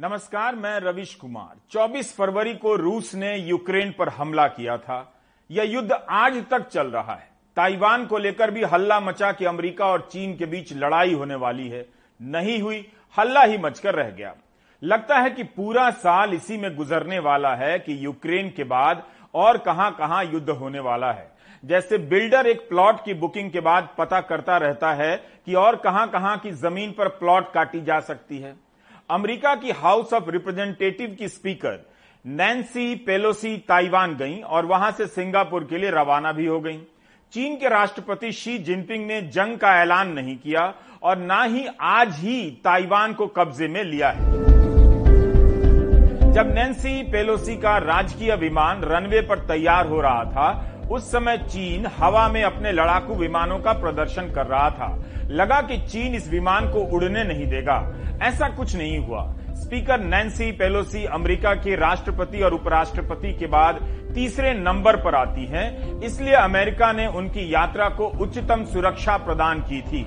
नमस्कार, मैं रविश कुमार। 24 फरवरी को रूस ने यूक्रेन पर हमला किया था। यह युद्ध आज तक चल रहा है। ताइवान को लेकर भी हल्ला मचा कि अमेरिका और चीन के बीच लड़ाई होने वाली है। नहीं हुई, हल्ला ही मचकर रह गया। लगता है कि पूरा साल इसी में गुजरने वाला है कि यूक्रेन के बाद और कहाँ कहाँ युद्ध होने वाला है। जैसे बिल्डर एक प्लॉट की बुकिंग के बाद पता करता रहता है कि और कहाँ कहाँ की ज़मीन पर प्लॉट काटी जा सकती है। अमेरिका की हाउस ऑफ़ रिप्रेजेंटेटिव की स्पीकर नैन्सी पेलोसी ताइवान गईं और वहाँ से सिंगापुर के लिए रवाना भी हो गईं। चीन के राष्ट्रपति शी जिनपिंग ने जंग का ऐलान नहीं किया और ना ही आज ही ताइवान को कब्जे में लिया है जब नैन्सी पेलोसी का राजकीय विमान रनवे पर तैयार हो रहा था उस समय चीन हवा में अपने लड़ाकू विमानों का प्रदर्शन कर रहा था। लगा कि चीन इस विमान को उड़ने नहीं देगा। ऐसा कुछ नहीं हुआ। स्पीकर नैन्सी पेलोसी अमेरिका के राष्ट्रपति और उपराष्ट्रपति के बाद तीसरे नंबर पर आती हैं। इसलिए अमेरिका ने उनकी यात्रा को उच्चतम सुरक्षा प्रदान की थी।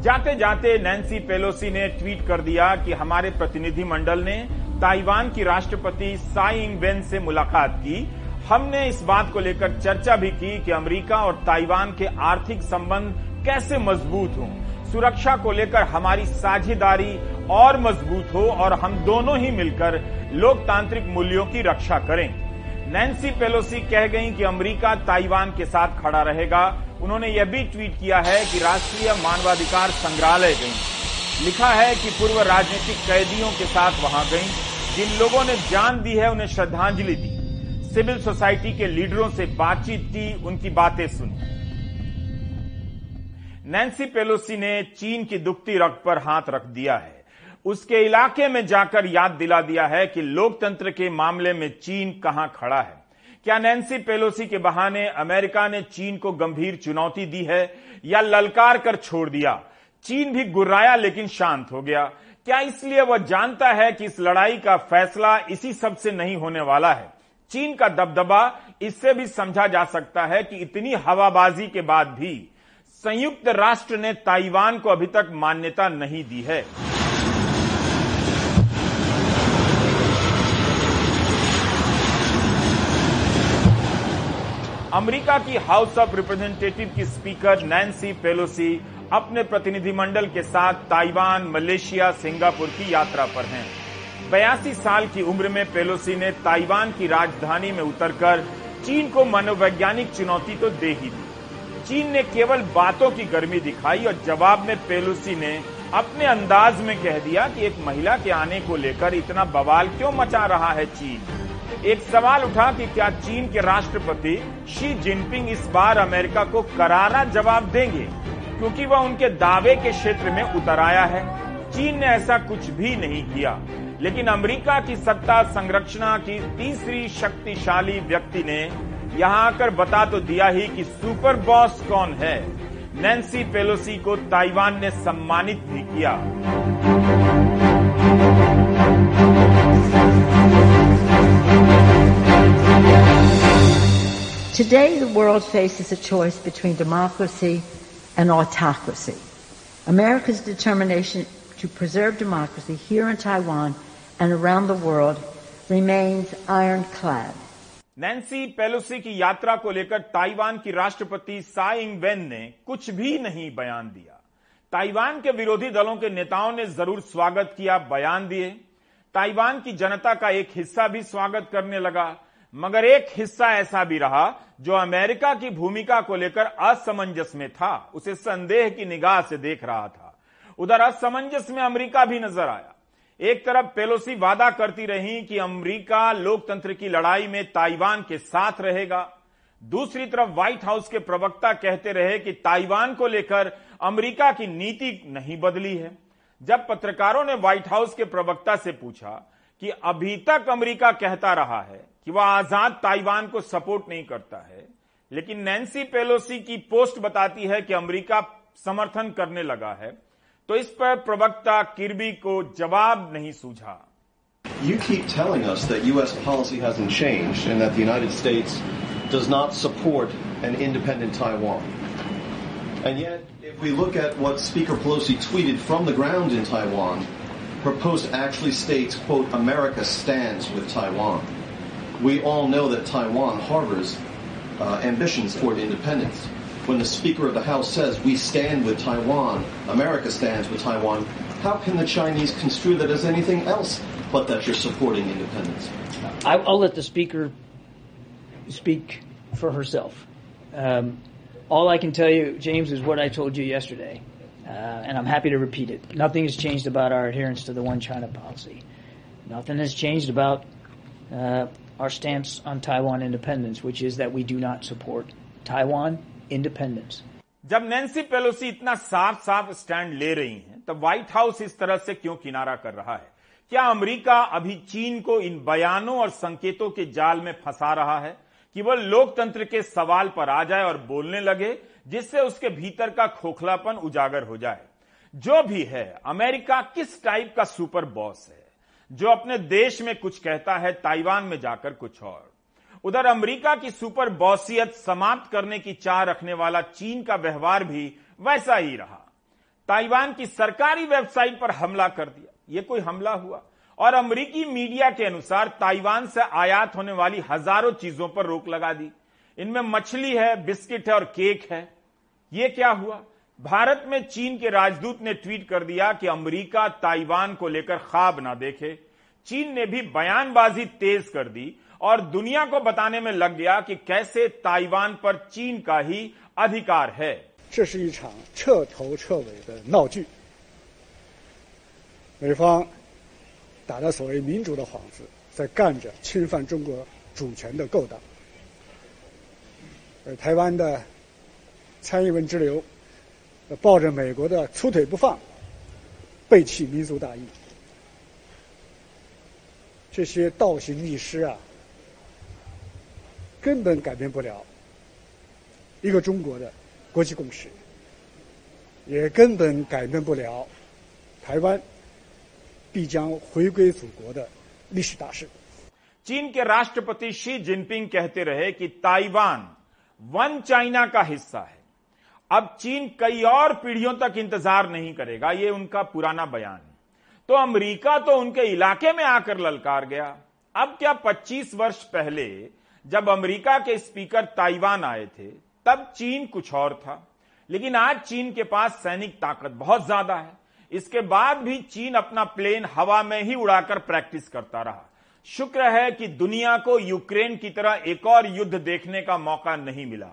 जाते जाते नैन्सी पेलोसी ने ट्वीट कर दिया कि हमारे प्रतिनिधि मंडल ने ताइवान की राष्ट्रपति साई इंग वेन से मुलाकात की। हमने इस बात को लेकर चर्चा भी की कि अमेरिका और ताइवान के आर्थिक संबंध कैसे मज़बूत हों। सुरक्षा को लेकर हमारी साझेदारी और मज़बूत हो और हम दोनों ही मिलकर लोकतांत्रिक मूल्यों की रक्षा करें। नैन्सी पेलोसी कह गई कि अमेरिका ताइवान के साथ खड़ा रहेगा। उन्होंने यह भी ट्वीट किया है कि राष्ट्रीय मानवाधिकार संग्रहालय गई। लिखा है कि पूर्व राजनीतिक कैदियों के साथ वहाँ गई। जिन लोगों ने जान दी है, उन्हें श्रद्धांजलि दी। सिविल सोसाइटी के लीडरों से बातचीत की, उनकी बातें सुनी। नैन्सी पेलोसी ने चीन की दुखती रक्त पर हाथ रख दिया है। उसके इलाके में जाकर याद दिला दिया है कि लोकतंत्र के मामले में चीन कहाँ खड़ा है। क्या नैन्सी पेलोसी के बहाने अमेरिका ने चीन को गंभीर चुनौती दी है या ललकार कर छोड़ दिया? चीन भी गुर्राया लेकिन शांत हो गया। क्या इसलिए वह जानता है कि इस लड़ाई का फैसला इसी सबसे नहीं होने वाला है? चीन का दबदबा, इससे भी समझा जा सकता है कि इतनी हवाबाजी के बाद भी संयुक्त राष्ट्र ने ताइवान को अभी तक मान्यता नहीं दी है। अमेरिका की हाउस ऑफ़ रिप्रेजेंटेटिव की स्पीकर नैन्सी पेलोसी अपने प्रतिनिधिमंडल के साथ ताइवान, मलेशिया, सिंगापुर की यात्रा पर हैं। बयासी साल की उम्र में पेलोसी ने ताइवान की राजधानी में उतरकर चीन को मनोवैज्ञानिक चुनौती तो दे ही दी। चीन ने केवल बातों की गर्मी दिखाई और जवाब में पेलोसी ने अपने अंदाज में कह दिया कि एक महिला के आने को लेकर इतना बवाल क्यों मचा रहा है चीन? एक सवाल उठा कि क्या चीन के राष्ट्रपति शी जिनपिंग इस बार अमेरिका को करारा जवाब देंगे? क्योंकि वह उनके दावे के क्षेत्र में उतर आया है। चीन ने ऐसा कुछ भी नहीं किया। लेकिन अमेरिका की सत्ता संरचना की तीसरी शक्तिशाली व्यक्ति ने यहाँ आकर बता तो दिया ही कि सुपर बॉस कौन है नैन्सी पेलोसी को ताइवान ने सम्मानित भी किया Today, the world faces a choice between democracy and autocracy. America's determination to preserve democracy here in Taiwan and around the world remains ironclad. Nancy Pelosi की यात्रा को लेकर ताइवान की राष्ट्रपति साई इंग वेन ने कुछ भी नहीं बयान दिया। ताइवान के विरोधी दलों के नेताओं ने ज़रूर स्वागत किया, बयान दिए। ताइवान की जनता का एक हिस्सा भी स्वागत करने लगा, मगर एक हिस्सा ऐसा भी रहा जो अमेरिका की भूमिका को लेकर असमंजस में था। उसे संदेह की निगाह से देख रहा था। उधर असमंजस में अमेरिका भी नज़र आया। एक तरफ़ पेलोसी वादा करती रही कि अमेरिका लोकतंत्र की लड़ाई में ताइवान के साथ रहेगा। दूसरी तरफ़ व्हाइट हाउस के प्रवक्ता कहते रहे कि ताइवान को लेकर अमेरिका की नीति नहीं बदली है। जब पत्रकारों ने व्हाइट हाउस के प्रवक्ता से पूछा कि अभी तक अमेरिका कहता रहा है कि वह आज़ाद ताइवान को सपोर्ट नहीं करता है, लेकिन नैन्सी पेलोसी की पोस्ट बताती है कि अमेरिका समर्थन करने लगा है। तो इस पर प्रवक्ता किर्बी को जवाब नहीं सूझा You keep telling us that U.S. policy hasn't changed and that the United States does not support an independent Taiwan. And yet, if we look at what Speaker Pelosi tweeted from the ground in Taiwan, her post actually states, quote, America stands with Taiwan. We all know that Taiwan harbors uh, ambitions toward independence. When the Speaker of the House says, we stand with Taiwan, America stands with Taiwan, how can the Chinese construe that as anything else but that you're supporting independence? I, will let the Speaker speak for herself. Um, all I can tell you, James, is what I told you yesterday. Uh, and I'm happy to repeat it. Nothing has changed about our adherence to the one China policy. Nothing has changed about uh, our stance on Taiwan independence, which is that we do not support Taiwan independence. जब Nancy Pelosi इतना साफ़ साफ़ stand ले रही हैं तो white house इस तरह से क्यों किनारा कर रहा है? क्या अमेरिका अभी चीन को इन बयानों और संकेतों के जाल में फंसा रहा है कि वह लोकतंत्र के सवाल पर आ जाए और बोलने लगे, जिससे उसके भीतर का खोखलापन उजागर हो जाए? जो भी है, अमेरिका किस टाइप का सुपर बॉस है? जो अपने देश में कुछ कहता है, ताइवान में जाकर कुछ और। उधर अमेरिका की सुपर बॉसियत समाप्त करने की चाह रखने वाला चीन का व्यवहार भी वैसा ही रहा। ताइवान की सरकारी वेबसाइट पर हमला कर दिया। यह कोई हमला हुआ? और अमरीकी मीडिया के अनुसार ताइवान से आयात होने वाली हज़ारों चीज़ों पर रोक लगा दी। इनमें मछली है, बिस्किट है और केक है। ये क्या हुआ? भारत में चीन के राजदूत ने ट्वीट कर दिया कि अमेरिका ताइवान को लेकर ख्वाब ना देखे। चीन ने भी बयानबाजी तेज कर दी और दुनिया को बताने में लग गया कि कैसे ताइवान पर चीन का ही अधिकार है 这是一场彻头彻尾的闹剧。美方打着所谓民主的幌子，在干着侵犯中国主权的勾当。而台湾的蔡英文之流，抱着美国的粗腿不放，背弃民族大义。这些倒行逆施啊， 根本改变不了一个中国的国际共识，也根本改变不了台湾。必将回归祖国的历史大事。 चीन के राष्ट्रपति शी जिनपिंग कहते रहे कि ताइवान वन चाइना का हिस्सा है अब चीन कई और पीढ़ियों तक इंतजार नहीं करेगा ये उनका पुराना बयान है तो अमेरिका तो उनके इलाके में आकर ललकार गया अब क्या 25 वर्ष पहले जब अमेरिका के स्पीकर ताइवान आए थे, तब चीन कुछ और था। लेकिन आज चीन के पास सैनिक ताकत बहुत ज़्यादा है। इसके बाद भी चीन अपना प्लेन हवा में ही उड़ाकर प्रैक्टिस करता रहा। शुक्र है कि दुनिया को यूक्रेन की तरह एक और युद्ध देखने का मौका नहीं मिला।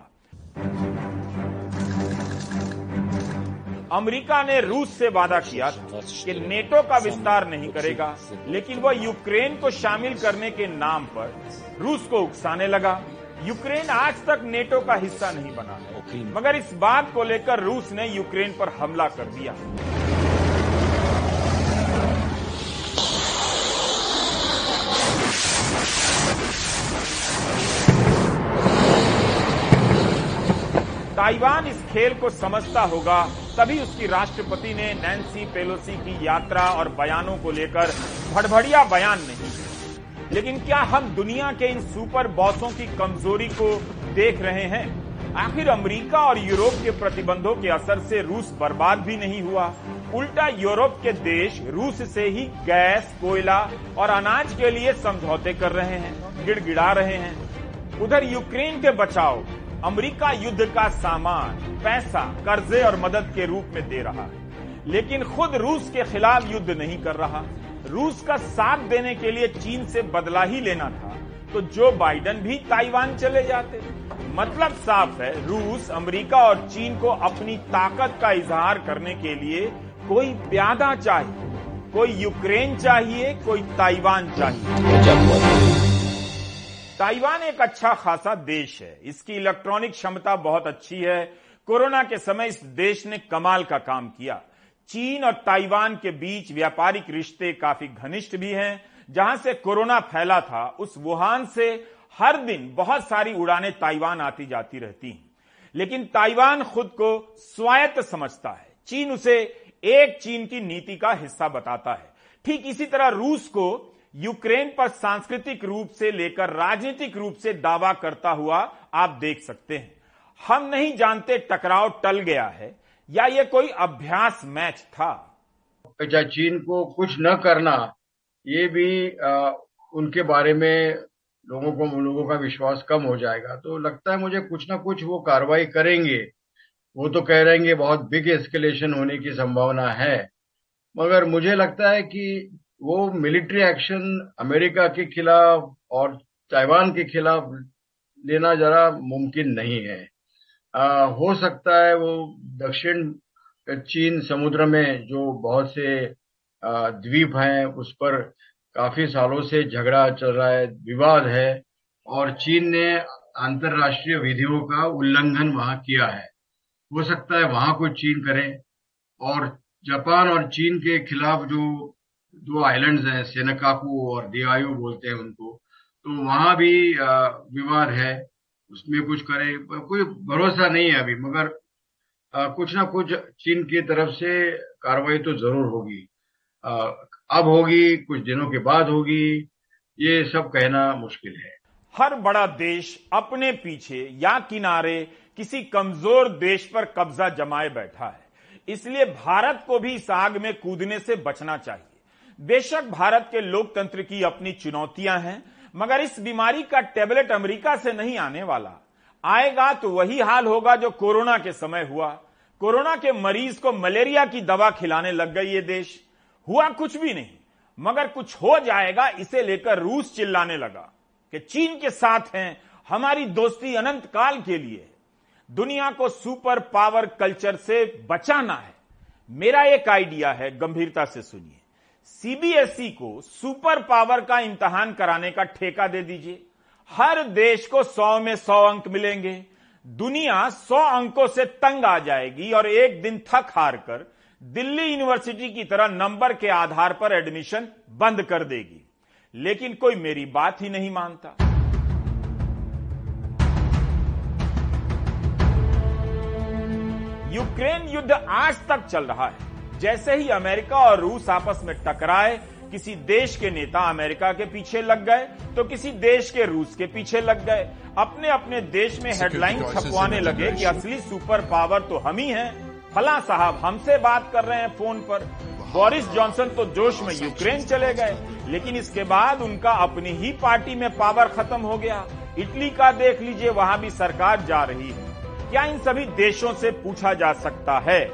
अमेरिका ने रूस से वादा किया था कि नेटो का विस्तार नहीं करेगा, लेकिन वह यूक्रेन को शामिल करने के नाम पर रूस को उकसाने लगा। यूक्रेन आज तक नेटो का हिस्सा नहीं बना है, मगर इस बात को लेकर रूस ने यूक्रेन पर हमला कर दिया। ताइवान इस खेल को समझता होगा, तभी उसकी राष्ट्रपति ने नैन्सी पेलोसी की यात्रा और बयानों को लेकर भड़भड़िया बयान नहीं लेकिन क्या हम दुनिया के इन सुपर बॉसों की कमज़ोरी को देख रहे हैं? आखिर अमेरिका और यूरोप के प्रतिबंधों के असर से रूस बर्बाद भी नहीं हुआ। उल्टा यूरोप के देश रूस से ही गैस, कोयला और अनाज के लिए समझौते कर रहे हैं, गिड़गिड़ा रहे हैं। उधर यूक्रेन के बचाव अमेरिका युद्ध का सामान, पैसा, कर्जे और मदद के रूप में दे रहा है। लेकिन खुद रूस के खिलाफ युद्ध नहीं कर रहा। रूस का साथ देने के लिए चीन से बदला ही लेना था। तो जो बाइडन भी ताइवान चले जाते। मतलब साफ़ है, रूस, अमेरिका और चीन को अपनी ताकत का इजहार करने के लिए कोई प्यादा चाहिए। कोई यूक्रेन चाहिए, कोई ताइवान चाहिए। ताइवान एक अच्छा खासा देश है। इसकी इलेक्ट्रॉनिक क्षमता बहुत अच्छी है। कोरोना के समय इस देश ने कमाल का काम किया। चीन और ताइवान के बीच व्यापारिक रिश्ते काफ़ी घनिष्ठ भी हैं। जहाँ से कोरोना फैला था, उस वुहान से हर दिन बहुत सारी उड़ानें ताइवान आती जाती रहती हैं। लेकिन ताइवान खुद को स्वायत्त समझता है। चीन उसे एक चीन की नीति का हिस्सा बताता है। ठीक इसी तरह रूस को यूक्रेन पर सांस्कृतिक रूप से लेकर राजनीतिक रूप से दावा करता हुआ आप देख सकते हैं। हम नहीं जानते टकराव टल गया है या ये कोई अभ्यास मैच था। चीन को कुछ न करना ये भी आ, उनके बारे में लोगों को लोगों का विश्वास कम हो जाएगा। तो लगता है मुझे कुछ ना कुछ वो कार्रवाई करेंगे। वो तो कह रहे बहुत बिग एस्केलेशन होने की संभावना है। मगर मुझे लगता है कि वो मिलिट्री एक्शन अमेरिका के खिलाफ और ताइवान के खिलाफ लेना जरा मुमकिन नहीं है। आ, हो सकता है वो दक्षिण चीन समुद्र में जो बहुत से द्वीप हैं उस पर काफ़ी सालों से झगड़ा चल रहा है विवाद है और चीन ने अंतरराष्ट्रीय विधियों का उल्लंघन वहाँ किया है। हो सकता है वहाँ कोई चीन करे और जापान और चीन के खिलाफ जो दो आइलैंड्स हैं सेनकाकू और दियायू बोलते हैं उनको। तो वहाँ भी विवाद है, उसमें कुछ करे कोई भरोसा नहीं है अभी, मगर कुछ ना कुछ चीन की तरफ़ से कार्रवाई तो ज़रूर होगी। अब होगी, कुछ दिनों के बाद होगी, ये सब कहना मुश्किल है। हर बड़ा देश अपने पीछे या किनारे किसी कमज़ोर देश पर कब्जा जमाए बैठा है। इसलिए भारत को भी इस आग में कूदने से बचना चाहिए। बेशक भारत के लोकतंत्र की अपनी चुनौतियाँ हैं, मगर इस बीमारी का टेबलेट अमेरिका से नहीं आने वाला। आएगा तो वही हाल होगा जो कोरोना के समय हुआ। कोरोना के मरीज़ को मलेरिया की दवा खिलाने लग गई ये देश। हुआ कुछ भी नहीं, मगर कुछ हो जाएगा, इसे लेकर रूस चिल्लाने लगा कि चीन के साथ हैं हमारी दोस्ती अनंत काल के लिए। दुनिया को सुपर पावर कल्चर से बचाना है। मेरा एक आइडिया है, गंभीरता से सुनिए। सीबीएसई को सुपर पावर का इम्तहान कराने का ठेका दे दीजिए। हर देश को सौ में सौ अंक मिलेंगे। दुनिया सौ अंकों से तंग आ जाएगी और एक दिन थक हार कर दिल्ली यूनिवर्सिटी की तरह नंबर के आधार पर एडमिशन बंद कर देगी। लेकिन कोई मेरी बात ही नहीं मानता। यूक्रेन युद्ध आज तक चल रहा है। जैसे ही अमेरिका और रूस आपस में टकराए किसी देश के नेता अमेरिका के पीछे लग गए तो किसी देश के रूस के पीछे लग गए। अपने अपने देश में हेडलाइन छपवाने लगे कि असली सुपर पावर तो हम ही हैं। फला साहब हमसे बात कर रहे हैं फ़ोन पर। बोरिस जॉनसन तो जोश में यूक्रेन चले गए लेकिन इसके बाद उनका अपनी ही पार्टी में पावर खत्म हो गया। इटली का देख लीजिए वहाँ भी सरकार जा रही है। क्या इन सभी देशों से पूछा जा सकता है?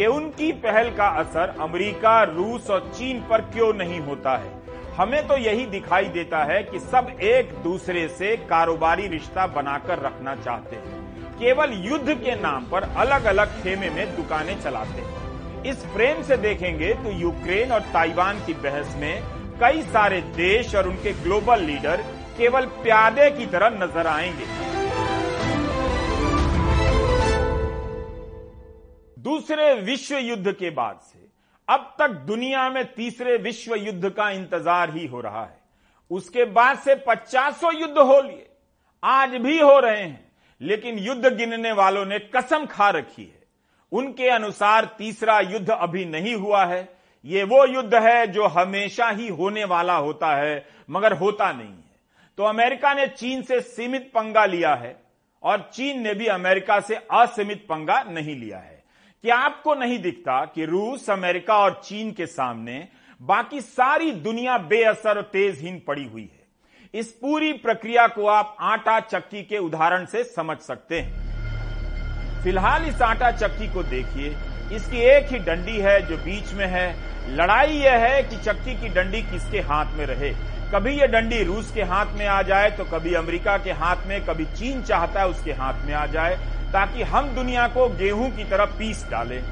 कि उनकी पहल का असर अमेरिका, रूस और चीन पर क्यों नहीं होता है? हमें तो यही दिखाई देता है कि सब एक दूसरे से कारोबारी रिश्ता बनाकर रखना चाहते हैं। केवल युद्ध के नाम पर अलग अलग खेमे में दुकानें चलाते हैं। इस फ्रेम से देखेंगे तो यूक्रेन और ताइवान की बहस में कई सारे देश और उनके ग्लोबल लीडर केवल प्यादे की तरह नज़र आएँगे। दूसरे विश्व युद्ध के बाद से, अब तक दुनिया में तीसरे विश्व युद्ध का इंतज़ार ही हो रहा है। उसके बाद से पचासों युद्ध हो लिए, आज भी हो रहे हैं, लेकिन युद्ध गिनने वालों ने कसम खा रखी है। उनके अनुसार तीसरा युद्ध अभी नहीं हुआ है। ये वो युद्ध है जो हमेशा ही होने वाला होता है, मगर होता नहीं है। तो अमेरिका ने चीन से सीमित पंगा लिया है, और चीन ने भी अमेरिका से असीमित पंगा नहीं लिया है। क्या आपको नहीं दिखता कि रूस, अमेरिका और चीन के सामने बाकी सारी दुनिया बेअसर और तेजहीन पड़ी हुई है? इस पूरी प्रक्रिया को आप आटा चक्की के उदाहरण से समझ सकते हैं। फ़िलहाल इस आटा चक्की को देखिए। इसकी एक ही डंडी है जो बीच में है। लड़ाई यह है कि चक्की की डंडी किसके हाथ में रहे। कभी यह डंडी रूस के हाथ में आ जाए तो कभी अमेरिका के हाथ में, कभी चीन चाहता है उसके हाथ में आ जाए। ताकि हम दुनिया को गेहूँ की तरह पीस डालें।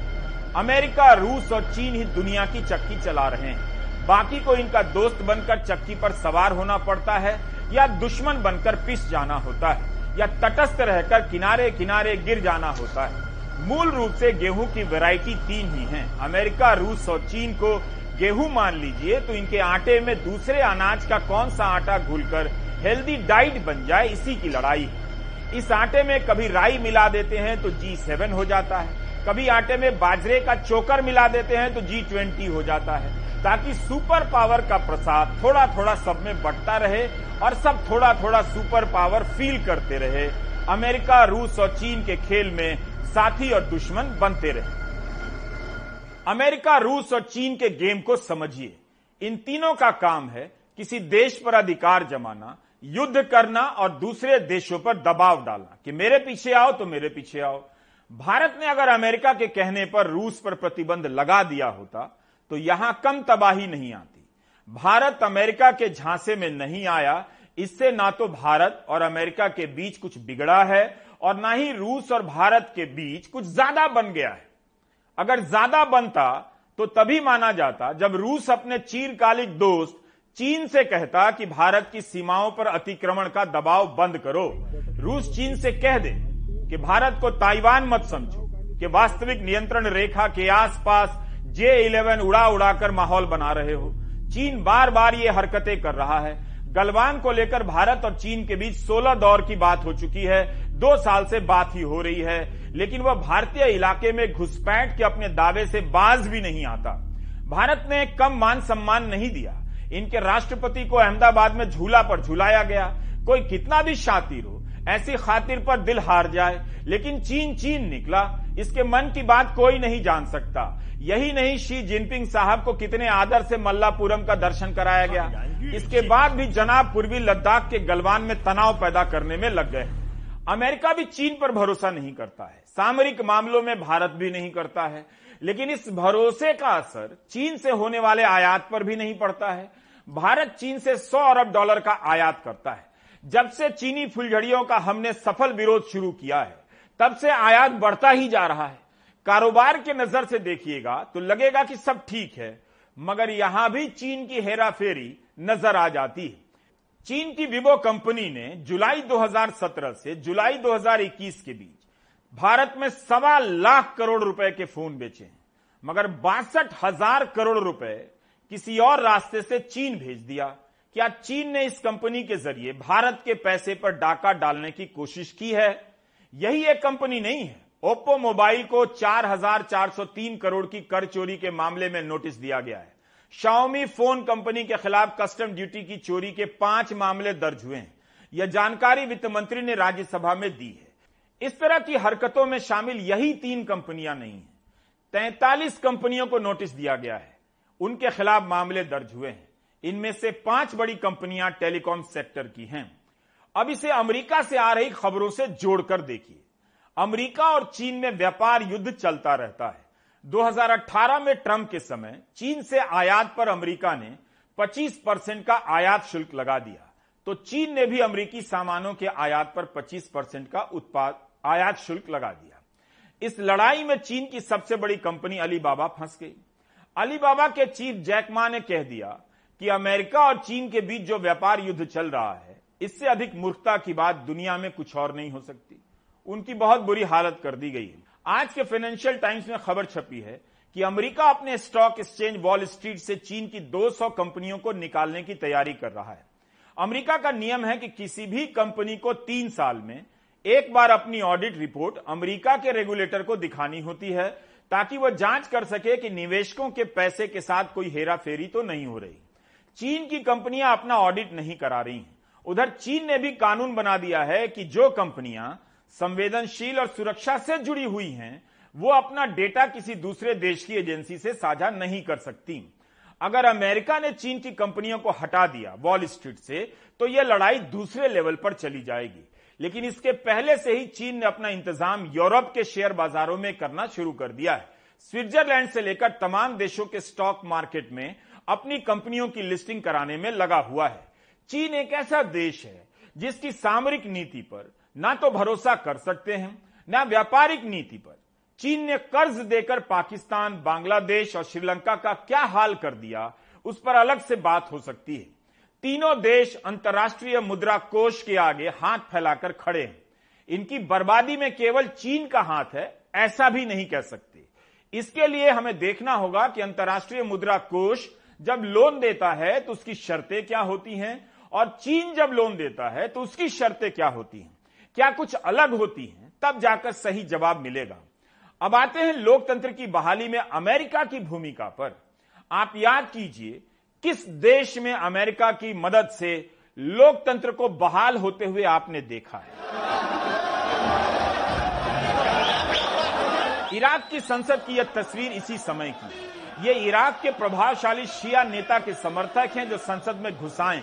अमेरिका, रूस और चीन ही दुनिया की चक्की चला रहे हैं। बाकी को इनका दोस्त बनकर चक्की पर सवार होना पड़ता है या दुश्मन बनकर पिस जाना होता है या तटस्थ रहकर किनारे किनारे गिर जाना होता है। मूल रूप से गेहूँ की वैरायटी तीन ही हैं। अमेरिका, रूस और चीन को गेहूँ मान लीजिए तो इनके आटे में दूसरे अनाज का कौन सा आटा घुलकर हेल्दी डाइट बन जाए, इसी की लड़ाई है। इस आटे में कभी राई मिला देते हैं तो जी सेवन हो जाता है। कभी आटे में बाजरे का चोकर मिला देते हैं तो जी ट्वेंटी हो जाता है। ताकि सुपर पावर का प्रसाद थोड़ा थोड़ा सब में बढ़ता रहे और सब थोड़ा थोड़ा सुपर पावर फील करते रहे। अमेरिका, रूस और चीन के खेल में साथी और दुश्मन बनते रहे। अमेरिका, रूस और चीन के गेम को समझिए। इन तीनों का काम है किसी देश पर अधिकार जमाना युद्ध करना और दूसरे देशों पर दबाव डालना कि मेरे पीछे आओ तो मेरे पीछे आओ। भारत ने अगर अमेरिका के कहने पर रूस पर प्रतिबंध लगा दिया होता तो यहाँ कम तबाही नहीं आती। भारत अमेरिका के झांसे में नहीं आया, इससे ना तो भारत और अमेरिका के बीच कुछ बिगड़ा है और ना ही रूस और भारत के बीच कुछ ज़्यादा बन गया है। अगर ज़्यादा बनता तो तभी माना जाता, जब रूस अपने चीरकालिक दोस्त चीन से कहता कि भारत की सीमाओं पर अतिक्रमण का दबाव बंद करो। रूस चीन से कह दे कि भारत को ताइवान मत समझो कि वास्तविक नियंत्रण रेखा के आसपास जे इलेवन उड़ा उड़ाकर माहौल बना रहे हो। चीन बार बार ये हरकतें कर रहा है। गलवान को लेकर भारत और चीन के बीच 16 दौर की बात हो चुकी है। दो साल से बात ही हो रही है। लेकिन वह भारतीय इलाके में घुसपैठ के अपने दावे से बाज भी नहीं आता। भारत ने कम मान सम्मान नहीं दिया। इनके राष्ट्रपति को अहमदाबाद में झूला पर झुलाया गया। कोई कितना भी शातिर हो ऐसी खातिर पर दिल हार जाए लेकिन चीन चीन निकला। इसके मन की बात कोई नहीं जान सकता। यही नहीं शी जिनपिंग साहब को कितने आदर से मल्लापुरम का दर्शन कराया गया। इसके बाद भी जनाब पूर्वी लद्दाख के गलवान में तनाव पैदा करने में लग गए। अमेरिका भी चीन पर भरोसा नहीं करता है। सामरिक मामलों में भारत भी नहीं करता है। लेकिन इस भरोसे का असर चीन से होने वाले आयात पर भी नहीं पड़ता है। भारत चीन से 100 अरब डॉलर का आयात करता है। जब से चीनी फुलझड़ियों का हमने सफल विरोध शुरू किया है, तब से आयात बढ़ता ही जा रहा है। कारोबार के नज़र से देखिएगा तो लगेगा कि सब ठीक है, मगर यहाँ भी चीन की हेराफेरी नज़र आ जाती है। चीन की विवो कंपनी ने जुलाई 2017 से जुलाई 2021 के बीच भारत में सवा लाख करोड़ रुपए के फ़ोन बेचे हैं, मगर बासठ हज़ार करोड़ रुपए किसी और रास्ते से चीन भेज दिया। क्या चीन ने इस कंपनी के ज़रिए भारत के पैसे पर डाका डालने की कोशिश की है? यही एक कंपनी नहीं है। ओप्पो मोबाइल को 4,403 करोड़ की कर चोरी के मामले में नोटिस दिया गया है। शाओमी फ़ोन कंपनी के खिलाफ कस्टम ड्यूटी की चोरी के पाँच मामले दर्ज हुए हैं। यह जानकारी वित्त मंत्री ने राज्यसभा में दी है। इस तरह की हरकतों में शामिल यही तीन कंपनियाँ नहीं है। तैतालीस कंपनियों को नोटिस दिया गया है। उनके खिलाफ मामले दर्ज हुए हैं। इनमें से पाँच बड़ी कंपनियाँ टेलीकॉम सेक्टर की हैं। अब इसे अमेरिका से आ रही खबरों से जोड़कर देखिए। अमेरिका और चीन में व्यापार युद्ध चलता रहता है। 2018 में ट्रंप के समय चीन से आयात पर अमेरिका ने 25 परसेंट का आयात शुल्क लगा दिया। तो चीन ने भी अमेरिकी सामानों के आयात पर 25 परसेंट का उत्पाद, आयात शुल्क लगा दिया। इस लड़ाई में चीन की सबसे बड़ी कंपनी अलीबाबा फंस गई। अलीबाबा के चीफ जैकमा ने कह दिया कि अमेरिका और चीन के बीच जो व्यापार युद्ध चल रहा है, इससे अधिक मूर्खता की बात दुनिया में कुछ और नहीं हो सकती। उनकी बहुत बुरी हालत कर दी गई है। आज के फाइनेंशियल टाइम्स में खबर छपी है कि अमेरिका अपने स्टॉक एक्सचेंज वॉल स्ट्रीट से चीन की 200 कंपनियों को निकालने की तैयारी कर रहा है। अमेरिका का नियम है कि किसी भी कंपनी को तीन साल में एक बार अपनी ऑडिट रिपोर्ट अमेरिका के रेगुलेटर को दिखानी होती है ताकि वह जाँच कर सके कि निवेशकों के पैसे के साथ कोई हेरा फेरी तो नहीं हो रही। चीन की कंपनियाँ अपना ऑडिट नहीं करा रही हैं। उधर चीन ने भी कानून बना दिया है कि जो कंपनियाँ संवेदनशील और सुरक्षा से जुड़ी हुई हैं, वो अपना डेटा किसी दूसरे देश की एजेंसी से साझा नहीं कर सकती। अगर अमेरिका ने चीन की कंपनियों को हटा दिया, वॉल स्ट्रीट से तो यह लड़ाई दूसरे लेवल पर चली जाएगी। लेकिन इसके पहले से ही चीन ने अपना इंतज़ाम यूरोप के शेयर बाजारों में करना शुरू कर दिया है। स्विट्जरलैंड से लेकर तमाम देशों के स्टॉक मार्केट में अपनी कंपनियों की लिस्टिंग कराने में लगा हुआ है। चीन एक ऐसा देश है जिसकी सामरिक नीति पर ना तो भरोसा कर सकते हैं, ना व्यापारिक नीति पर। चीन ने कर्ज देकर पाकिस्तान, बांग्लादेश और श्रीलंका का क्या हाल कर दिया, उस पर अलग से बात हो सकती है। तीनों देश अंतर्राष्ट्रीय मुद्रा कोष के आगे हाथ फैलाकर खड़े हैं। इनकी बर्बादी में केवल चीन का हाथ है, ऐसा भी नहीं कह सकते। इसके लिए हमें देखना होगा कि अंतर्राष्ट्रीय मुद्रा कोष जब लोन देता है तो उसकी शर्तें क्या होती हैं? और चीन जब लोन देता है तो उसकी शर्तें क्या होती हैं? क्या कुछ अलग होती हैं? तब जाकर सही जवाब मिलेगा। अब आते हैं लोकतंत्र की बहाली में अमेरिका की भूमिका पर। आप याद कीजिए किस देश में अमेरिका की मदद से लोकतंत्र को बहाल होते हुए आपने देखा है इराक की संसद की यह तस्वीर इसी समय की ये इराक के प्रभावशाली शिया नेता के समर्थक हैं जो संसद में घुसाए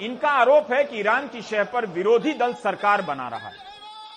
इनका आरोप है कि ईरान की शह पर विरोधी दल सरकार बना रहा है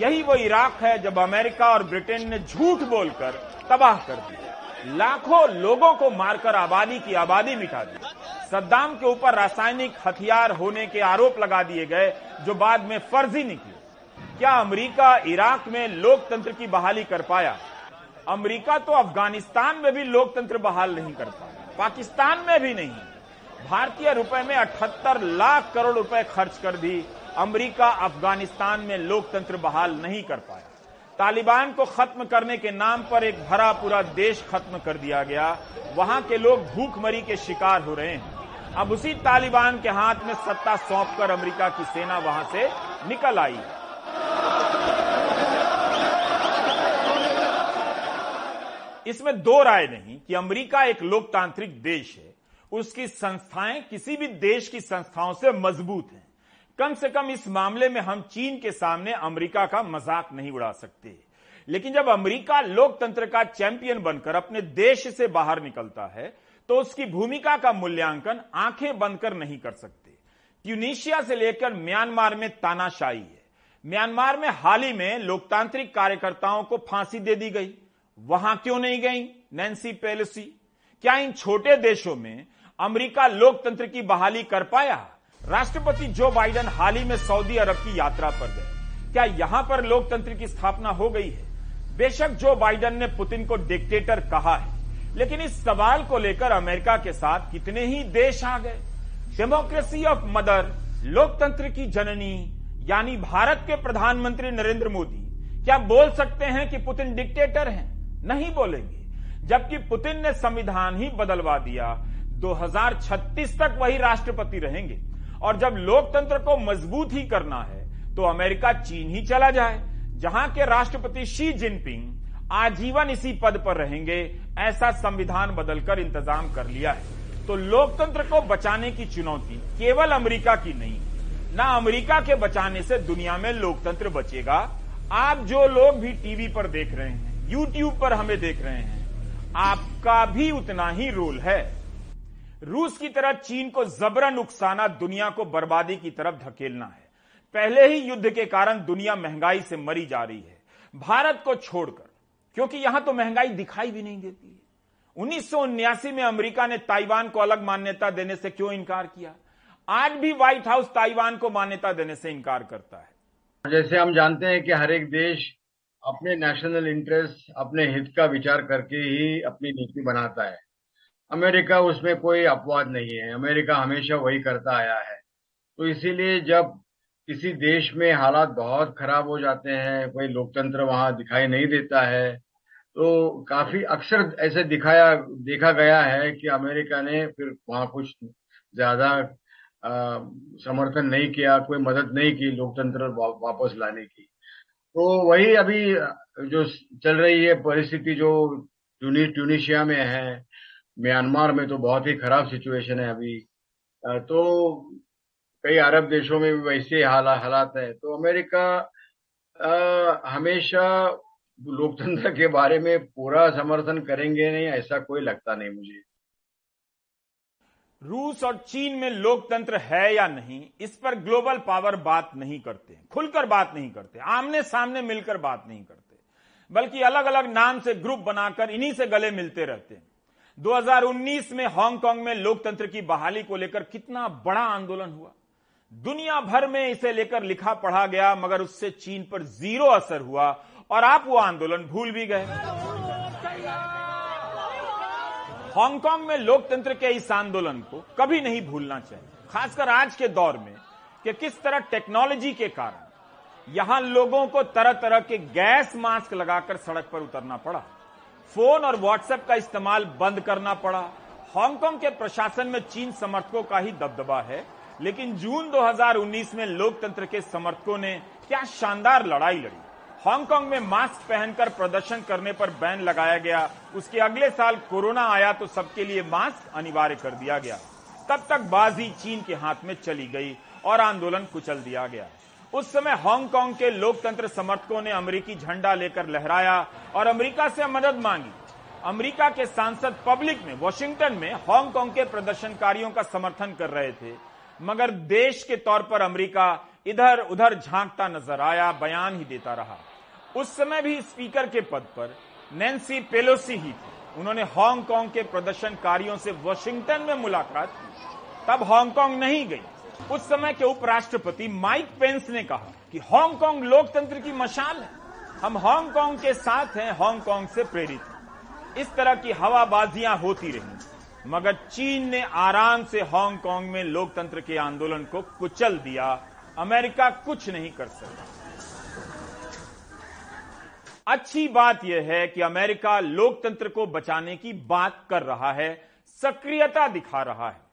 यही वो इराक है जब अमेरिका और ब्रिटेन ने झूठ बोलकर तबाह कर दिया। लाखों लोगों को मारकर आबादी की आबादी मिटा दी। सद्दाम के ऊपर रासायनिक हथियार होने के आरोप लगा दिए गए, जो बाद में फर्जी निकले। क्या अमेरिका इराक में लोकतंत्र की बहाली कर पाया? अमेरिका तो अफ़गानिस्तान में भी लोकतंत्र बहाल नहीं कर पाया। पाकिस्तान में भी नहीं। भारतीय रुपए में 78 लाख करोड़ रुपए खर्च कर भी अमेरिका, अफ़गानिस्तान में लोकतंत्र बहाल नहीं कर पाया। तालिबान को खत्म करने के नाम पर एक भरा पूरा देश खत्म कर दिया गया। वहाँ के लोग भूखमरी के शिकार हो रहे हैं। अब उसी तालिबान के हाथ में सत्ता सौंपकर अमेरिका की सेना वहाँ से निकल आई। इसमें दो राय नहीं कि अमेरिका एक लोकतांत्रिक देश है। उसकी संस्थाएँ किसी भी देश की संस्थाओं से मज़बूत हैं। कम से कम इस मामले में हम चीन के सामने अमेरिका का मज़ाक नहीं उड़ा सकते। लेकिन जब अमेरिका लोकतंत्र का चैंपियन बनकर अपने देश से बाहर निकलता है तो उसकी भूमिका का मूल्यांकन आँखें बंद कर नहीं कर सकते। ट्यूनिशिया से लेकर म्यांमार में तानाशाही है। म्यांमार में हाल ही में लोकतांत्रिक कार्यकर्ताओं को फांसी दे दी गई। वहाँ क्यों नहीं गई, नैन्सी पेलोसी? क्या इन छोटे देशों में अमेरिका लोकतंत्र की बहाली कर पाया? राष्ट्रपति जो बाइडेन हाल ही में सऊदी अरब की यात्रा पर गए। क्या यहाँ पर लोकतंत्र की स्थापना हो गई है? बेशक जो बाइडेन ने पुतिन को डिक्टेटर कहा है, लेकिन इस सवाल को लेकर अमेरिका के साथ कितने ही देश आ गए। डेमोक्रेसी ऑफ़ मदर, लोकतंत्र की जननी, यानी भारत के प्रधानमंत्री नरेंद्र मोदी। क्या बोल सकते हैं कि पुतिन डिक्टेटर हैं? नहीं बोलेंगे। जबकि पुतिन ने संविधान ही बदलवा दिया। 2036 तक वही राष्ट्रपति रहेंगे। और जब लोकतंत्र को मज़बूत ही करना है तो अमेरिका चीन ही चला जाए, जहाँ के राष्ट्रपति शी जिनपिंग आजीवन इसी पद पर रहेंगे, ऐसा संविधान बदलकर इंतज़ाम कर लिया है। तो लोकतंत्र को बचाने की चुनौती केवल अमेरिका की नहीं, ना अमेरिका के बचाने से दुनिया में लोकतंत्र बचेगा। आप जो लोग भी टीवी पर देख रहे हैं, यूट्यूब पर हमें देख रहे हैं, आपका भी उतना ही रोल है। रूस की तरह चीन को जबरन उकसाना दुनिया को बर्बादी की तरफ़ धकेलना है। पहले ही युद्ध के कारण दुनिया महँगाई से मरी जा रही है। भारत को छोड़कर, क्योंकि यहाँ तो महँगाई दिखाई भी नहीं देती है। उन्नीस में अमेरिका ने ताइवान को अलग मान्यता देने से क्यों इनकार किया? आज भी व्हाइट हाउस ताइवान को मान्यता देने से इनकार करता है। जैसे हम जानते हैं कि हर एक देश अपने नेशनल इंटरेस्ट, अपने हित का विचार करके ही अपनी नीति बनाता है। अमेरिका उसमें कोई अपवाद नहीं है। अमेरिका हमेशा वही करता आया है। तो इसीलिए जब किसी देश में हालात बहुत खराब हो जाते हैं, कोई लोकतंत्र वहाँ दिखाई नहीं देता है तो काफ़ी अक्सर ऐसे दिखाया, देखा गया है कि अमेरिका ने फिर वहाँ कुछ ज़्यादा समर्थन नहीं किया, कोई मदद नहीं की लोकतंत्र वापस लाने की। तो वही अभी जो चल रही है परिस्थिति जो ट्यूनिशिया में है म्यांमार में तो बहुत ही खराब सिचुएशन है अभी। तो कई अरब देशों में भी वैसे हाला हालात है। तो अमेरिका आ, हमेशा लोकतंत्र के बारे में पूरा समर्थन करेंगे नहीं ऐसा कोई लगता नहीं मुझे। रूस और चीन में लोकतंत्र है या नहीं इस पर ग्लोबल पावर बात नहीं करते खुलकर बात नहीं करते आमने सामने मिलकर बात नहीं करते बल्कि अलग अलग नाम से ग्रुप बनाकर इन्हीं से गले मिलते रहते हैं। 2019 में हांगकांग में लोकतंत्र की बहाली को लेकर कितना बड़ा आंदोलन हुआ। दुनिया भर में इसे लेकर लिखा पढ़ा गया, मगर उससे चीन पर ज़ीरो असर हुआ और आप वो आंदोलन भूल भी गए। हांगकांग में लोकतंत्र के इस आंदोलन को कभी नहीं भूलना चाहिए, खासकर आज के दौर में कि किस तरह टेक्नोलॉजी के कारण यहाँ लोगों को तरह तरह के गैस मास्क लगाकर सड़क पर उतरना पड़ा। फ़ोन और व्हाट्सएप का इस्तेमाल बंद करना पड़ा। हांगकांग के प्रशासन में चीन समर्थकों का ही दबदबा है, लेकिन जून 2019 में लोकतंत्र के समर्थकों ने क्या शानदार लड़ाई लड़ी। हांगकांग में मास्क पहनकर प्रदर्शन करने पर बैन लगाया गया। उसके अगले साल कोरोना आया तो सबके लिए मास्क अनिवार्य कर दिया गया। तब तक बाजी चीन के हाथ में चली गई और आंदोलन कुचल दिया गया। उस समय हांगकांग के लोकतंत्र समर्थकों ने अमेरिकी झंडा लेकर लहराया और अमेरिका से मदद मांगी। अमेरिका के सांसद पब्लिक में, वॉशिंगटन में, हांगकांग के प्रदर्शनकारियों का समर्थन कर रहे थे। मगर देश के तौर पर अमेरिका इधर उधर झांकता नज़र आया, बयान ही देता रहा। उस समय भी स्पीकर के पद पर नैन्सी पेलोसी ही थी। उन्होंने हांगकांग के प्रदर्शनकारियों से वॉशिंगटन में मुलाकात की। तब हांगकांग नहीं गई। उस समय के उपराष्ट्रपति माइक पेंस ने कहा कि हांगकांग लोकतंत्र की मशाल है। हम हांगकांग के साथ हैं, हांगकांग से प्रेरित हैं। इस तरह की हवाबाजियाँ होती रही। मगर चीन ने आराम से हांगकांग में लोकतंत्र के आंदोलन को कुचल दिया। अमेरिका कुछ नहीं कर सका अच्छी बात यह है कि अमेरिका लोकतंत्र को बचाने की बात कर रहा है, सक्रियता दिखा रहा है।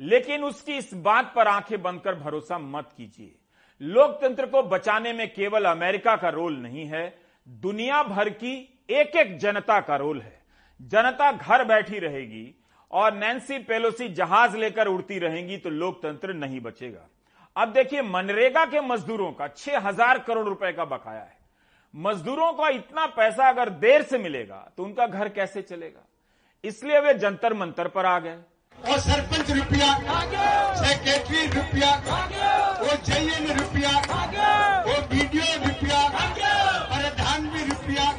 लेकिन उसकी इस बात पर आँखें बंद कर भरोसा मत कीजिए। लोकतंत्र को बचाने में केवल अमेरिका का रोल नहीं है, दुनिया भर की एक एक जनता का रोल है। जनता घर बैठी रहेगी और नैन्सी पेलोसी जहाज़ लेकर उड़ती रहेंगी तो लोकतंत्र नहीं बचेगा। अब देखिए, मनरेगा के मजदूरों का छह हज़ार करोड़ रुपए का बकाया है। मजदूरों का इतना पैसा अगर देर से मिलेगा तो उनका घर कैसे चलेगा? इसलिए वे जंतर मंतर पर आ गए। और सरपंच रुपया सेक्रेटरी रुपया वो जेएन रुपया वो वीडियो रुपया प्रधान भी रुपया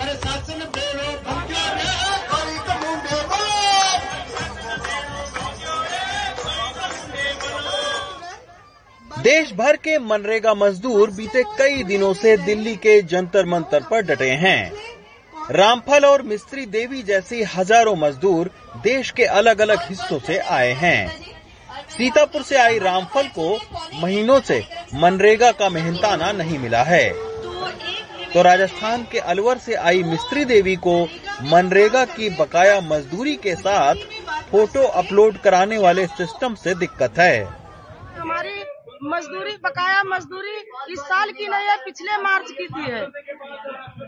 प्रशासन बेरो देश भर के मनरेगा मजदूर बीते कई दिनों से दिल्ली के जंतर मंतर पर डटे हैं। रामफल और मिस्त्री देवी जैसी हज़ारों मजदूर देश के अलग अलग हिस्सों से आए हैं। सीतापुर से आई रामफल को महीनों से मनरेगा का मेहनताना नहीं मिला है। तो राजस्थान के अलवर से आई मिस्त्री देवी को मनरेगा की बकाया मजदूरी के साथ फ़ोटो अपलोड कराने वाले सिस्टम से दिक्कत है। मजदूरी बकाया मजदूरी इस साल की नहीं है, पिछले मार्च की थी है।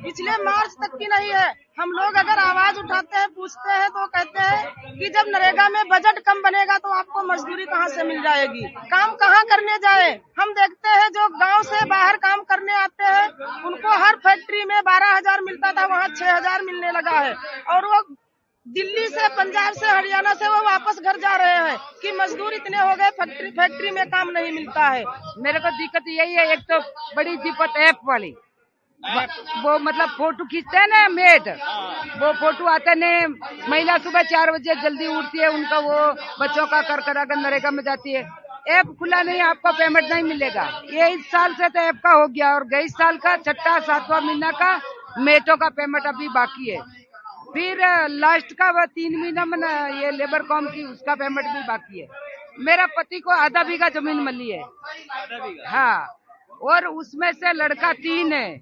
पिछले मार्च तक की नहीं है। हम लोग अगर आवाज़ उठाते हैं, पूछते हैं तो कहते हैं कि जब नरेगा में बजट कम बनेगा तो आपको मजदूरी कहाँ से मिल जाएगी? काम कहाँ करने जाए? हम देखते हैं जो गाँव से बाहर काम करने आते हैं, उनको हर फैक्ट्री में बारह हज़ार मिलता था, वहाँ छह हज़ार मिलने लगा है। और वो दिल्ली से, पंजाब से, हरियाणा से वो वापस कि मजदूर इतने हो गए, फैक्ट्री फैक्ट्री में काम नहीं मिलता है। मेरे को दिक्कत यही है, एक तो बड़ी दिक्कत ऐप वाली। वो मतलब फ़ोटो खींचते हैं ना मेट वो फ़ोटो आते ने, महिला सुबह चार बजे जल्दी उठती है, उनका वो बच्चों का कर करा कर नरेगा में जाती है। ऐप खुला नहीं, आपको पेमेंट नहीं मिलेगा। ये इस साल से तो ऐप का हो गया, और गई साल का छठा, सातवां महीना का मेटो का पेमेंट अभी बाकी है। फिर लास्ट का वह तीन महीना में ये लेबर कॉम की उसका पेमेंट भी बाकी है। मेरा पति को आधा बीघा ज़मीन मिली है। हाँ और उसमें से लड़का तीन है।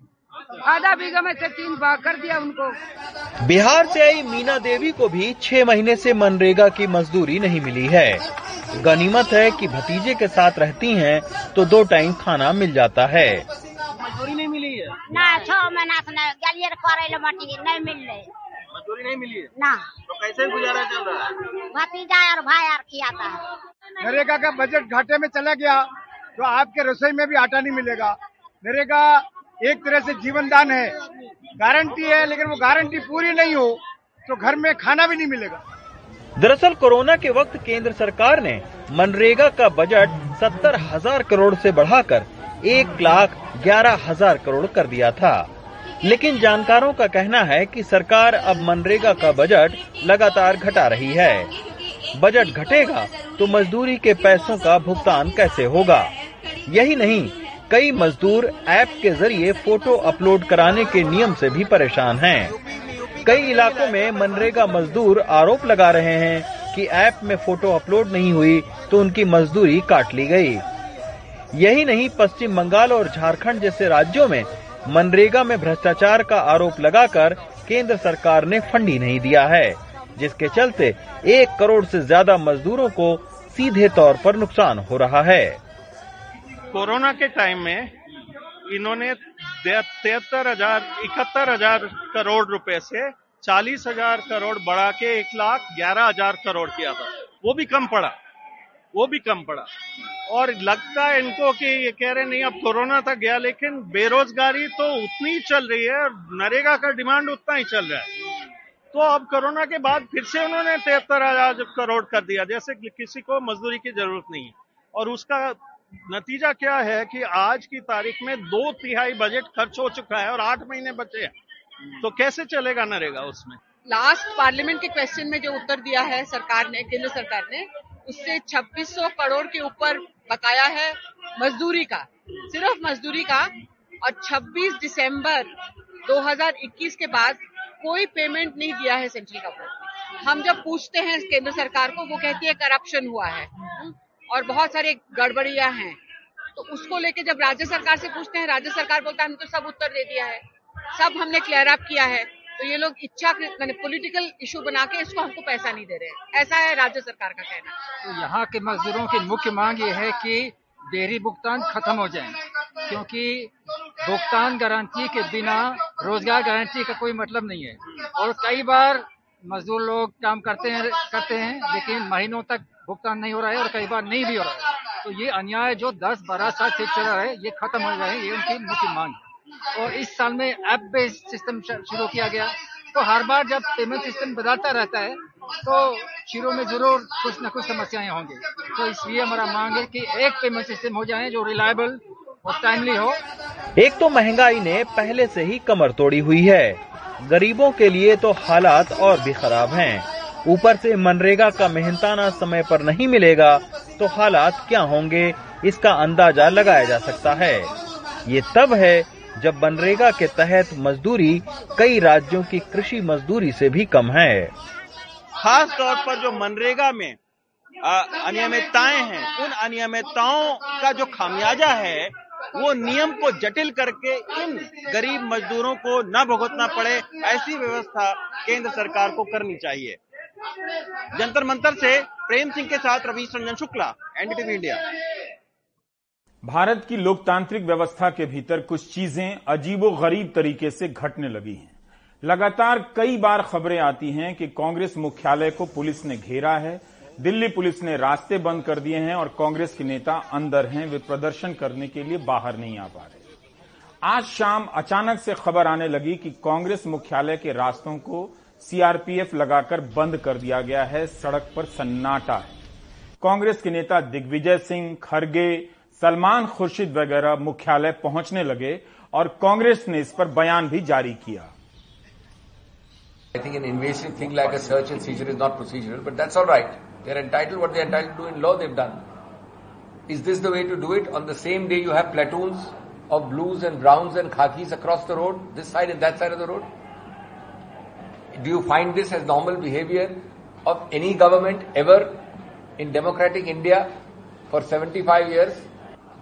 आधा बीघा में से तीन भाग कर दिया उनको। बिहार से आई मीना देवी को भी छह महीने से मनरेगा की मजदूरी नहीं मिली है। गनीमत है कि भतीजे के साथ रहती हैं तो दो टाइम खाना मिल जाता है। मजदूरी नहीं मिली है? ना छह महीना से गलियर करे मटी नहीं मिल रही। मजदूरी नहीं मिली है? ना। तो कैसे गुजारा चल रहा है? भतीजा और भाई यार खियाता है नरेगा का बजट घाटे में चला गया? तो आपके रसोई में भी आटा नहीं मिलेगा। नरेगा एक तरह से जीवन दान है। गारंटी है लेकिन वो गारंटी पूरी नहीं हो तो घर में खाना भी नहीं मिलेगा। दरअसल कोरोना के वक्त केंद्र सरकार ने मनरेगा का बजट सत्तर हज़ार करोड़ से बढ़ाकर एक लाख ग्यारह हज़ार करोड़ कर दिया था। लेकिन जानकारों का कहना है कि सरकार अब मनरेगा का बजट लगातार घटा रही है बजट घटेगा तो मजदूरी के पैसों का भुगतान कैसे होगा यही नहीं, कई मजदूर ऐप के ज़रिए फ़ोटो अपलोड कराने के नियम से भी परेशान हैं। कई इलाकों में मनरेगा मजदूर आरोप लगा रहे हैं कि ऐप में फ़ोटो अपलोड नहीं हुई तो उनकी मजदूरी काट ली गई। यही नहीं, पश्चिम बंगाल और झारखंड जैसे राज्यों में मनरेगा में भ्रष्टाचार का आरोप लगाकर केंद्र सरकार ने फंड नहीं दिया है, जिसके चलते एक करोड़ से ज़्यादा मजदूरों को सीधे तौर पर नुकसान हो रहा है। कोरोना के टाइम में इन्होंने तिहत्तर हज़ार, इकहत्तर हज़ार करोड़ रुपए से चालीस हज़ार करोड़ बढ़ा के एक लाख ग्यारह हज़ार करोड़ किया था। वो भी कम पड़ा। वो भी कम पड़ा। और लगता है इनको कि ये कह रहे नहीं, अब कोरोना तक गया, लेकिन बेरोजगारी तो उतनी ही चल रही है और नरेगा का डिमांड उतना ही चल रहा है। तो अब कोरोना के बाद फिर से उन्होंने तिहत्तर हज़ार करोड़ कर दिया, जैसे कि किसी को मजदूरी की ज़रूरत नहीं है। और उसका नतीजा क्या है कि आज की तारीख में दो तिहाई बजट खर्च हो चुका है और आठ महीने बचे हैं। तो कैसे चलेगा नरेगा उसमें? लास्ट पार्लियामेंट के क्वेश्चन में जो उत्तर दिया है सरकार ने, केंद्र सरकार ने उससे 2600 करोड़ के ऊपर बकाया है मजदूरी का, सिर्फ़ मजदूरी का। और 26 दिसंबर 2021 के बाद कोई पेमेंट नहीं दिया है सेंट्रल गवर्नमेंट हम जब पूछते हैं केंद्र सरकार को, वो कहती है करप्शन हुआ है। और बहुत सारे गड़बड़ियाँ हैं। तो उसको लेके जब राज्य सरकार से पूछते हैं, राज्य सरकार बोलता है, हमने तो सब उत्तर दे दिया है। सब हमने क्लियर अप किया है। तो ये लोग इच्छा मैंने पॉलिटिकल इशू बना के इसको हमको पैसा नहीं दे रहे ऐसा है राज्य सरकार का कहना। तो यहाँ के मजदूरों की मुख्य मांग ये है कि देरी भुगतान खत्म हो जाए, क्योंकि भुगतान गारंटी के बिना रोज़गार गारंटी का कोई मतलब नहीं है। और कई बार मजदूर लोग काम करते हैं करते हैं, लेकिन महीनों तक भुगतान नहीं हो रहा है और कई बार नहीं भी हो रहा है। तो ये अन्याय जो 10-12 साल से चल रहा है, ये खत्म हो जाए ये उनकी मुख्य मांग है। और इस साल में ऐप बेस्ड सिस्टम शुरू किया गया। तो हर बार जब पेमेंट सिस्टम बदलता रहता है तो शुरू में ज़रूर कुछ न कुछ समस्याएँ होंगी। तो इसलिए हमारा मांग है कि एक पेमेंट सिस्टम हो जाए जो रिलायबल और टाइमली हो। एक तो महँगाई ने पहले से ही कमर तोड़ी हुई है। गरीबों के लिए तो हालात और भी खराब हैं। ऊपर से मनरेगा का मेहनताना समय पर नहीं मिलेगा तो हालात क्या होंगे, इसका अंदाज़ा लगाया जा सकता है। ये तब है जब मनरेगा के तहत मजदूरी कई राज्यों की कृषि मजदूरी से भी कम है। खास तौर पर जो मनरेगा में अनियमितताएँ हैं, उन अनियमितताओं का जो खामियाजा है, वो नियम को जटिल करके इन गरीब मजदूरों को न भुगतना पड़े, ऐसी व्यवस्था केंद्र सरकार को करनी चाहिए। जंतर मंतर से प्रेम सिंह के साथ रवीश रंजन शुक्ला, एनडीटीवी इंडिया। भारत की लोकतांत्रिक व्यवस्था के भीतर कुछ चीज़ें अजीबो गरीब तरीके से घटने लगी हैं। लगातार कई बार खबरें आती हैं कि कांग्रेस मुख्यालय को पुलिस ने घेरा है, दिल्ली पुलिस ने रास्ते बंद कर दिए हैं और कांग्रेस के नेता अंदर हैं, वे प्रदर्शन करने के लिए बाहर नहीं आ पा रहे। आज शाम अचानक से खबर आने लगी कि कांग्रेस मुख्यालय के रास्तों को सीआरपीएफ लगाकर बंद कर दिया गया है, सड़क पर सन्नाटा है। कांग्रेस के नेता दिग्विजय सिंह, खरगे सलमान खुर्शीद वगैरह मुख्यालय पहुँचने लगे और कांग्रेस ने इस पर बयान भी जारी किया I think an invasive thing like a search and seizure is not procedural, but that's all right. They're entitled what they're entitled to in law they've done. Is this the way to do it? On the same day you have platoons of blues and browns and khakis across the road, this side and that side of the road? Do you find this as normal behavior of any government ever in democratic India for 75 years?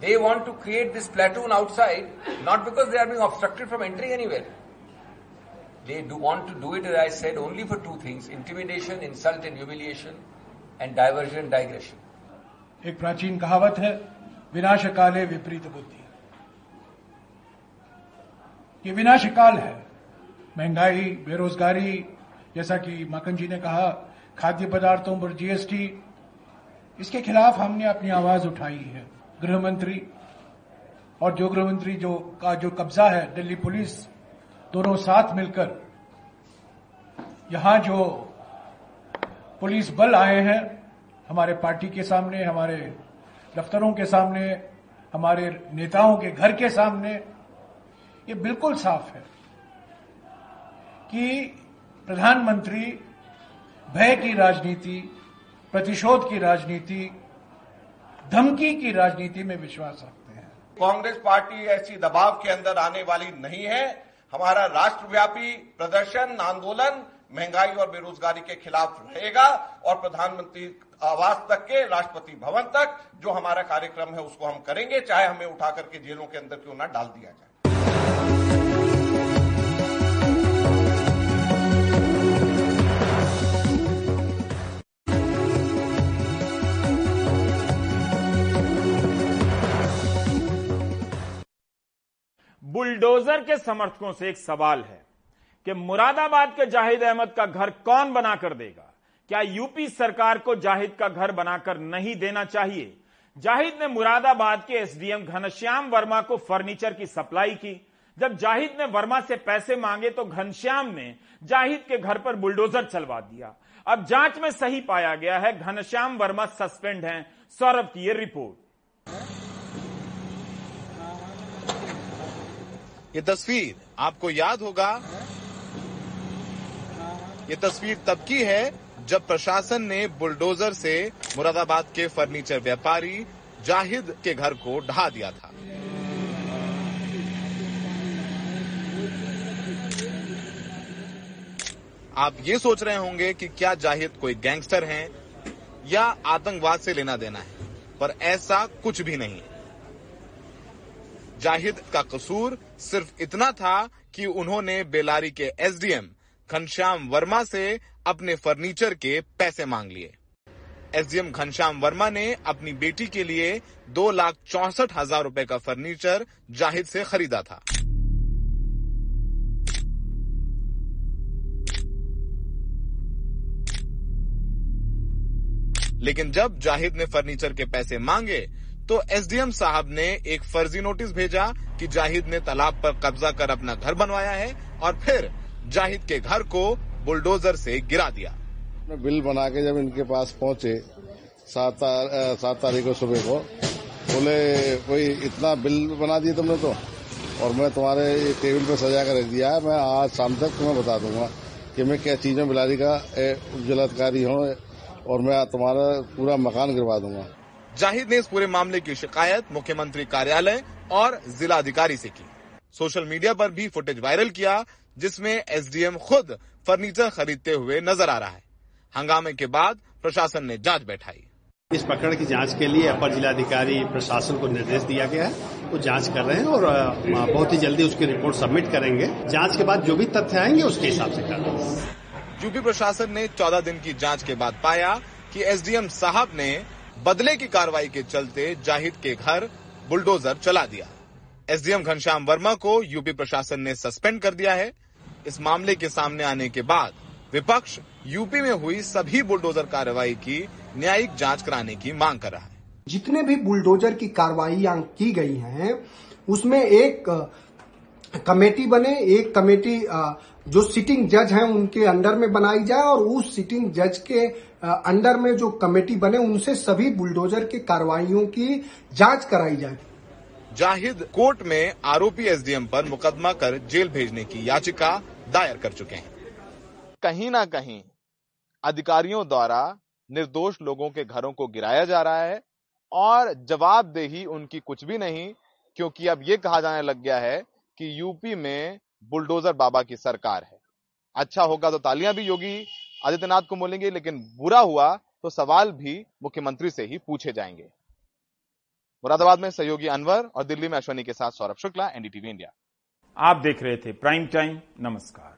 They want to create this platoon outside, not because they are being obstructed from entering anywhere. They do want to do it, as I said, only for two things intimidation, insult, and humiliation, and diversion, digression. एक प्राचीन कहावत है विनाश काले विपरीत बुद्धि ये विनाश काल है महँगाई बेरोजगारी जैसा कि माकन जी ने कहा खाद्य पदार्थों पर जीएसटी इसके खिलाफ हमने अपनी आवाज़ उठाई है गृह मंत्री और जो गृहमंत्री जो का जो कब्जा है, दिल्ली पुलिस, दोनों साथ मिलकर यहाँ जो पुलिस बल आए हैं, हमारे पार्टी के सामने, हमारे दफ्तरों के सामने, हमारे नेताओं के घर के सामने, ये बिल्कुल साफ़ है कि प्रधानमंत्री भय की राजनीति, प्रतिशोध की राजनीति धमकी की राजनीति में विश्वास रखते हैं। कांग्रेस पार्टी ऐसी दबाव के अंदर आने वाली नहीं है। हमारा राष्ट्रव्यापी प्रदर्शन, आंदोलन महँगाई और बेरोजगारी के खिलाफ रहेगा और प्रधानमंत्री आवास तक के राष्ट्रपति भवन तक जो हमारा कार्यक्रम है उसको हम करेंगे, चाहे हमें उठा करके जेलों के अंदर क्यों ना डाल दिया जाए। बुलडोजर के समर्थकों से एक सवाल है कि मुरादाबाद के जाहिद अहमद का घर कौन बनाकर देगा? क्या यूपी सरकार को जाहिद का घर बनाकर नहीं देना चाहिए? जाहिद ने मुरादाबाद के एसडीएम घनश्याम वर्मा को फर्नीचर की सप्लाई की। जब जाहिद ने वर्मा से पैसे मांगे तो घनश्याम ने जाहिद के घर पर बुलडोजर चलवा दिया। अब जाँच में सही पाया गया है, घनश्याम वर्मा सस्पेंड हैं, सौरभ की रिपोर्ट। ये तस्वीर, आपको याद होगा, ये तस्वीर तब की है जब प्रशासन ने बुलडोजर से मुरादाबाद के फर्नीचर व्यापारी जाहिद के घर को ढहा दिया था। आप ये सोच रहे होंगे कि क्या जाहिद कोई गैंगस्टर हैं या आतंकवाद से लेना देना है, पर ऐसा कुछ भी नहीं। जाहिद का कसूर सिर्फ़ इतना था कि उन्होंने बेलारी के एसडीएम घनश्याम वर्मा से अपने फर्नीचर के पैसे मांग लिए। एसडीएम घनश्याम वर्मा ने अपनी बेटी के लिए दो लाख चौसठ हज़ार रूपए का फर्नीचर जाहिद से खरीदा था। लेकिन जब जाहिद ने फर्नीचर के पैसे मांगे तो एसडीएम साहब ने एक फर्जी नोटिस भेजा कि जाहिद ने तालाब पर कब्जा कर अपना घर बनवाया है और फिर जाहिद के घर को बुलडोजर से गिरा दिया। बिल बना के जब इनके पास पहुँचे, सात तारीख को सुबह को, बोले, कोई इतना बिल बना दिया तुमने तो? और मैं तुम्हारे टेबल पे सजा कर रख दिया है, मैं आज शाम तक तुम्हें बता दूँगा कि मैं क्या चीज़ों बिलारी का उज्जवलाधिकारी हूँ और मैं तुम्हारा पूरा मकान गिरवा दूँगा। जाहिद ने इस पूरे मामले की शिकायत मुख्यमंत्री कार्यालय और जिला अधिकारी से की। सोशल मीडिया पर भी फुटेज वायरल किया जिसमें एसडीएम खुद फर्नीचर खरीदते हुए नज़र आ रहा है। हंगामे के बाद प्रशासन ने जाँच बैठाई। इस प्रकरण की जाँच के लिए अपर जिलाधिकारी प्रशासन को निर्देश दिया गया है। वो जाँच कर रहे हैं और बहुत ही जल्दी उसकी रिपोर्ट सबमिट करेंगे। जाँच के बाद जो भी तथ्य आएँगे उसके हिसाब से करेंगे यूपी प्रशासन ने 14 दिन की जाँच के बाद पाया कि एसडीएम साहब ने बदले की कार्रवाई के चलते जाहिद के घर बुलडोजर चला दिया। एसडीएम घनश्याम वर्मा को यूपी प्रशासन ने सस्पेंड कर दिया है। इस मामले के सामने आने के बाद विपक्ष यूपी में हुई सभी बुलडोजर कार्रवाई की न्यायिक जाँच कराने की मांग कर रहा है। जितने भी बुलडोजर की कार्रवाई की गई हैं, उसमें एक कमेटी बने, एक कमेटी जो सिटिंग जज हैं, उनके अंडर में बनाई जाए और उस सिटिंग जज के अंडर में जो कमेटी बने, उनसे सभी बुलडोजर की कार्रवाइयों की जाँच कराई जाए। जाहिद, कोर्ट में आरोपी एसडीएम पर मुकदमा कर जेल भेजने की याचिका दायर कर चुके हैं। कहीं ना कहीं, अधिकारियों द्वारा निर्दोष लोगों के घरों को गिराया जा रहा है और जवाबदेही उनकी कुछ भी नहीं, क्योंकि अब ये कहा जाने लग गया है कि यूपी में बुलडोजर बाबा की सरकार है। अच्छा होगा तो तालियाँ भी योगी आदित्यनाथ को बोलेंगे लेकिन बुरा हुआ तो सवाल भी मुख्यमंत्री से ही पूछे जाएँगे। मुरादाबाद में सहयोगी अनवर और दिल्ली में अश्वनी के साथ सौरभ शुक्ला, एनडीटीवी इंडिया। आप देख रहे थे प्राइम टाइम, नमस्कार।